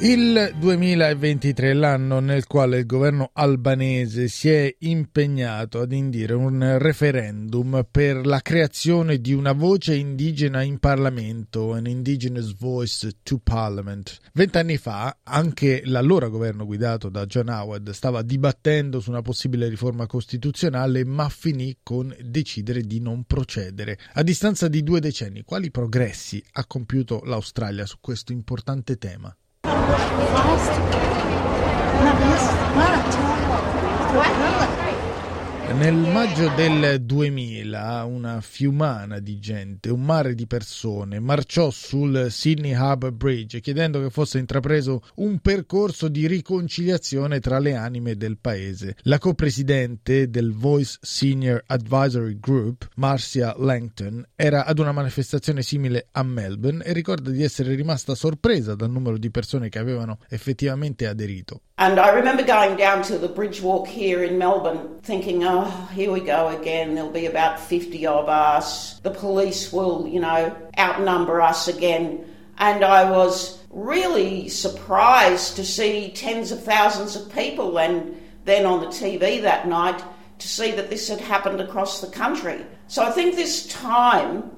Il 2023 è l'anno nel quale il governo albanese si è impegnato ad indire un referendum per la creazione di una voce indigena in Parlamento, an indigenous voice to parliament. Vent'anni fa anche l'allora governo guidato da John Howard stava dibattendo su una possibile riforma costituzionale, ma finì con decidere di non procedere. A distanza di due decenni, quali progressi ha compiuto l'Australia su questo importante tema? Fast. Not this. What? What? Nel maggio del 2000 una fiumana di gente, un mare di persone, marciò sul Sydney Harbour Bridge chiedendo che fosse intrapreso un percorso di riconciliazione tra le anime del paese. La copresidente del Voice Senior Advisory Group, Marcia Langton, era ad una manifestazione simile a Melbourne e ricorda di essere rimasta sorpresa dal numero di persone che avevano effettivamente aderito. And I remember going down to the bridge walk here in Melbourne thinking, oh, here we go again. There'll be about 50 of us. The police will, you know, outnumber us again. And I was really surprised to see tens of thousands of people and then on the TV that night to see that this had happened across the country. So I think this time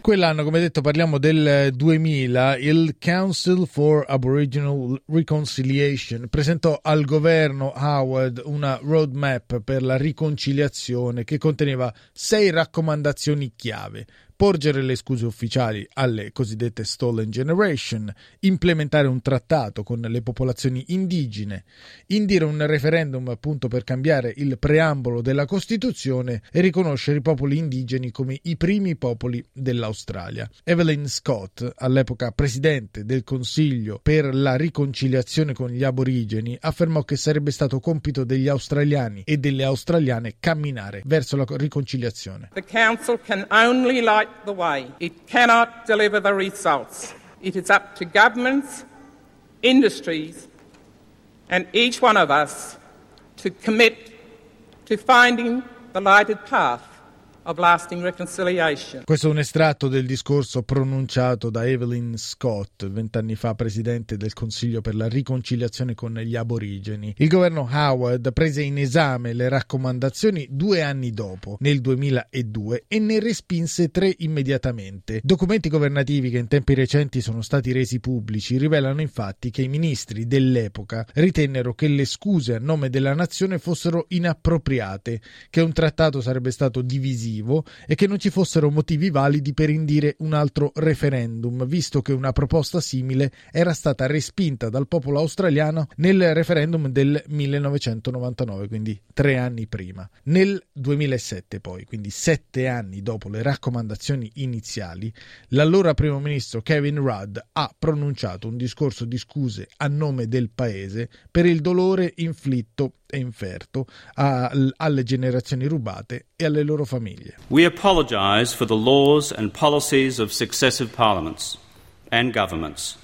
Quell'anno, come detto, parliamo del 2000, il Council for Aboriginal Reconciliation presentò al governo Howard una roadmap per la riconciliazione che conteneva sei raccomandazioni chiave porgere le scuse ufficiali alle cosiddette Stolen Generation, implementare un trattato con le popolazioni indigene, indire un referendum appunto per cambiare il preambolo della Costituzione e riconoscere i popoli indigeni come i primi popoli dell'Australia. Evelyn Scott, all'epoca presidente del Consiglio per la riconciliazione con gli aborigeni, affermò che sarebbe stato compito degli australiani e delle australiane camminare verso la riconciliazione. The council can only like light the way. It cannot deliver the results. It is up to governments, industries, and each one of us to commit to finding the lighted path Questo è un estratto del discorso pronunciato da Evelyn Scott, vent'anni fa presidente del Consiglio per la riconciliazione con gli aborigeni. Il governo Howard prese in esame le raccomandazioni due anni dopo, nel 2002, e ne respinse tre immediatamente. Documenti governativi che in tempi recenti sono stati resi pubblici rivelano infatti che i ministri dell'epoca ritennero che le scuse a nome della nazione fossero inappropriate, che un trattato sarebbe stato divisivo motivo e che non ci fossero motivi validi per indire un altro referendum, visto che una proposta simile era stata respinta dal popolo australiano nel referendum del 1999, quindi tre anni prima. Nel 2007 poi, quindi sette anni dopo le raccomandazioni iniziali, l'allora primo ministro Kevin Rudd ha pronunciato un discorso di scuse a nome del paese per il dolore inflitto e inferto a, alle generazioni rubate e alle loro famiglie. We apologize for the laws and policies of successive parliaments and governments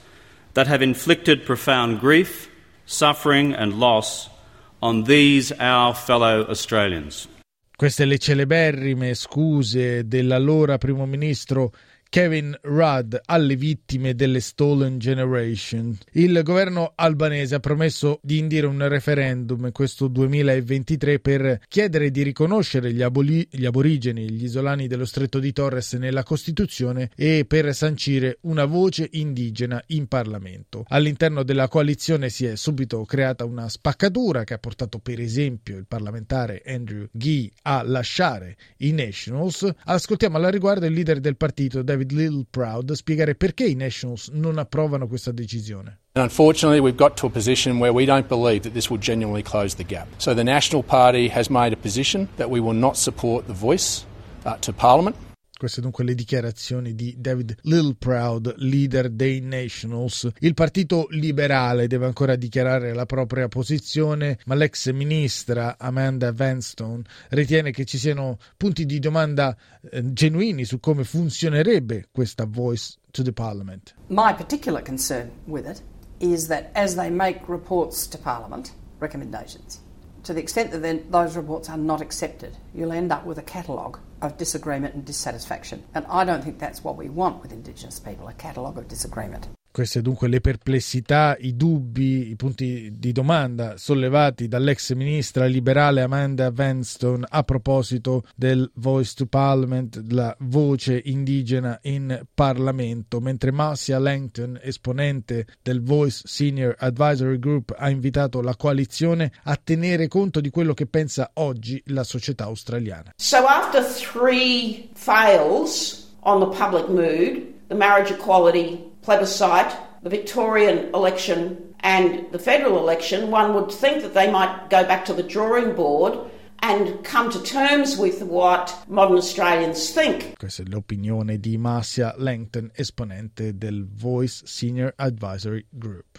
that have inflicted profound grief, suffering and loss on these our fellow Australians. Queste le celeberrime scuse dell'allora primo ministro Kevin Rudd alle vittime delle Stolen Generation. Il governo albanese ha promesso di indire un referendum questo 2023 per chiedere di riconoscere gli, aboli- gli aborigeni, gli isolani dello stretto di Torres nella Costituzione e per sancire una voce indigena in Parlamento. All'interno della coalizione si è subito creata una spaccatura che ha portato per esempio il parlamentare Andrew Gee a lasciare i Nationals. Ascoltiamo alla riguardo il leader del partito David David spiegare perché i Nationals non approvano questa decisione. And unfortunately, we've got to a position where we don't believe that this will genuinely close the gap. So the National Party has made a position that we will not support the voice uh, to Parliament. Queste dunque le dichiarazioni di David Littleproud, leader dei Nationals. Il Partito Liberale deve ancora dichiarare la propria posizione, ma l'ex ministra Amanda Vanstone ritiene che ci siano punti di domanda eh, genuini su come funzionerebbe questa voice to the Parliament. My particular concern with it is that as they make reports to Parliament, recommendations, to the extent that those reports are not accepted, you'll end up with a catalogue of disagreement and dissatisfaction. And I don't think that's what we want with Indigenous people, a catalogue of disagreement. Queste dunque le perplessità, i dubbi, i punti di domanda sollevati dall'ex ministra liberale Amanda Vanstone a proposito del Voice to Parliament, la voce indigena in Parlamento, mentre Marcia Langton, esponente del Voice Senior Advisory Group, ha invitato la coalizione a tenere conto di quello che pensa oggi la società australiana. So after three fails on the public mood, the marriage equality plebiscite, the Victorian election, and the federal election, one would think that they might go back to the drawing board and come to terms with what modern Australians think. Questa è l'opinione di Marcia Langton, esponente del Voice Senior Advisory Group.